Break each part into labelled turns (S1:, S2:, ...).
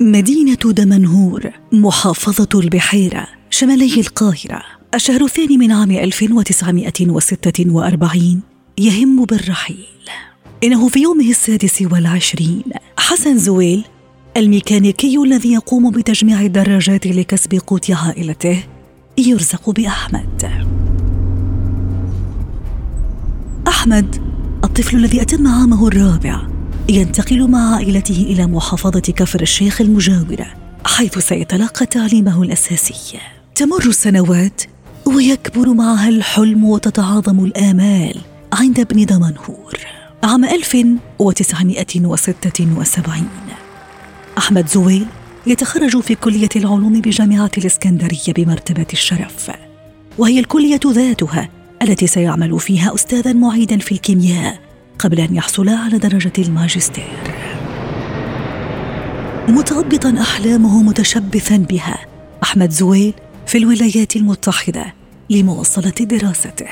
S1: مدينة دمنهور محافظة البحيرة شمالي القاهرة. الشهر الثاني من عام 1946 يهم بالرحيل. إنه في يومه السادس والعشرين حسن زويل الميكانيكي الذي يقوم بتجميع الدراجات لكسب قوت عائلته يرزق بأحمد. أحمد الطفل الذي أتم عامه الرابع. ينتقل مع عائلته إلى محافظة كفر الشيخ المجاورة حيث سيتلقى تعليمه الأساسي. تمر السنوات ويكبر معها الحلم وتتعاظم الآمال عند ابن دمنهور. عام 1976 أحمد زويل يتخرج في كلية العلوم بجامعة الإسكندرية بمرتبة الشرف وهي الكلية ذاتها التي سيعمل فيها أستاذا معيدا في الكيمياء. قبل أن يحصل على درجة الماجستير. متربطا أحلامه متشبثا بها. أحمد زويل في الولايات المتحدة لمواصلة دراسته.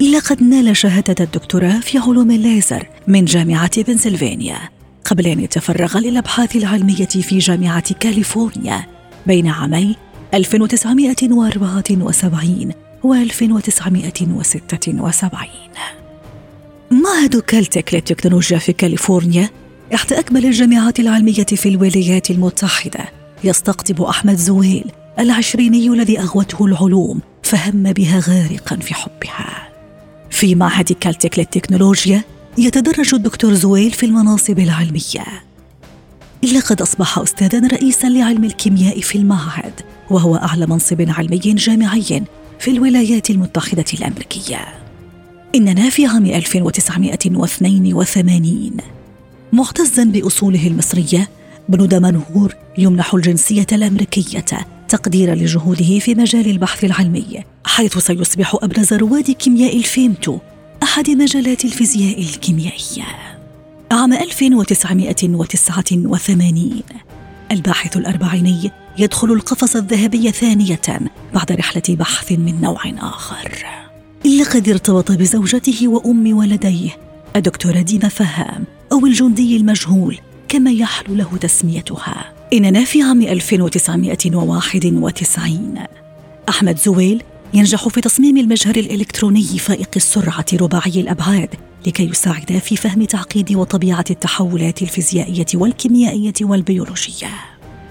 S1: لقد نال شهادة الدكتوراه في علوم الليزر من جامعة بنسلفانيا قبل أن يتفرغ للأبحاث العلمية في جامعة كاليفورنيا بين عامي 1974 و 1976 معهد كالتك للتكنولوجيا في كاليفورنيا إحدى أكبر الجامعات العلمية في الولايات المتحدة. يستقطب أحمد زويل العشريني الذي أغوته العلوم فهم بها غارقا في حبها. في معهد كالتك للتكنولوجيا يتدرج الدكتور زويل في المناصب العلمية. لقد أصبح أستاذا رئيسا لعلم الكيمياء في المعهد وهو أعلى منصب علمي جامعي في الولايات المتحدة الأمريكية. إننا في عام 1982 معتزا بأصوله المصرية ابن دمنهور يمنح الجنسية الأمريكية تقديرا لجهوده في مجال البحث العلمي حيث سيصبح أبرز رواد كيمياء الفيمتو أحد مجالات الفيزياء الكيميائية. عام 1989 الباحث الأربعيني يدخل القفص الذهبي ثانية بعد رحلة بحث من نوع آخر. لقد ارتبط بزوجته وأم ولديه الدكتورة ديما فهام أو الجندي المجهول كما يحلو له تسميتها. إننا في عام 1991 أحمد زويل ينجح في تصميم المجهر الإلكتروني فائق السرعة رباعي الأبعاد لكي يساعد في فهم تعقيد وطبيعة التحولات الفيزيائية والكيميائية والبيولوجية.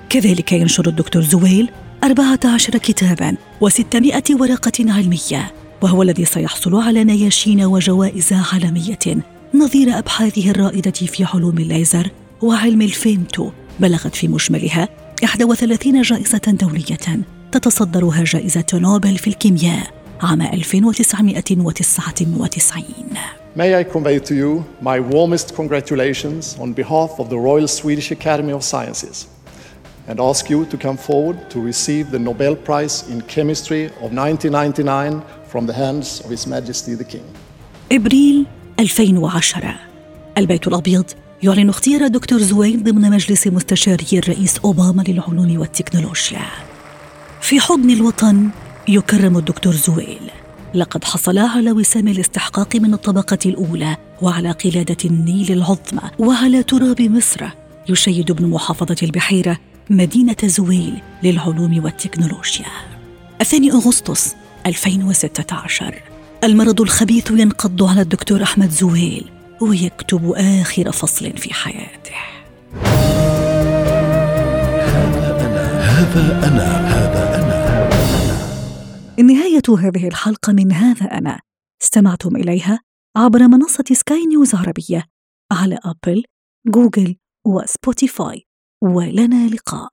S1: كذلك ينشر الدكتور زويل 14 كتابا و600 ورقة علمية. وهو الذي سيحصل على نياشين وجوائز عالمية نظير أبحاثه الرائدة في علوم الليزر وعلم الفيمتو بلغت في مجملها 31 جائزة دولية تتصدرها جائزة نوبل في الكيمياء عام 1999
S2: May I convey to you my warmest congratulations on behalf of the Royal Swedish Academy of Sciences and ask you to come forward to receive the Nobel Prize in Chemistry of 1999 from the hands of His Majesty the King.
S1: إبريل 2010 البيت الأبيض يعلن اختيار دكتور زويل ضمن مجلس مستشاري الرئيس أوباما للعلوم والتكنولوجيا. في حضن الوطن يكرم الدكتور زويل لقد حصل على وسام الاستحقاق من الطبقة الأولى وعلى قلادة النيل العظمى وعلى تراب مصر. يشيد ابن محافظة البحيرة مدينة زويل للعلوم والتكنولوجيا. الثاني أغسطس 2016 المرض الخبيث ينقض على الدكتور أحمد زويل ويكتب آخر فصل في حياته.
S3: هذا أنا هذا أنا
S1: نهاية هذه الحلقة من هذا أنا. استمعتم إليها عبر منصة سكاي نيوز عربية على أبل، جوجل وسبوتيفاي. ولنا لقاء.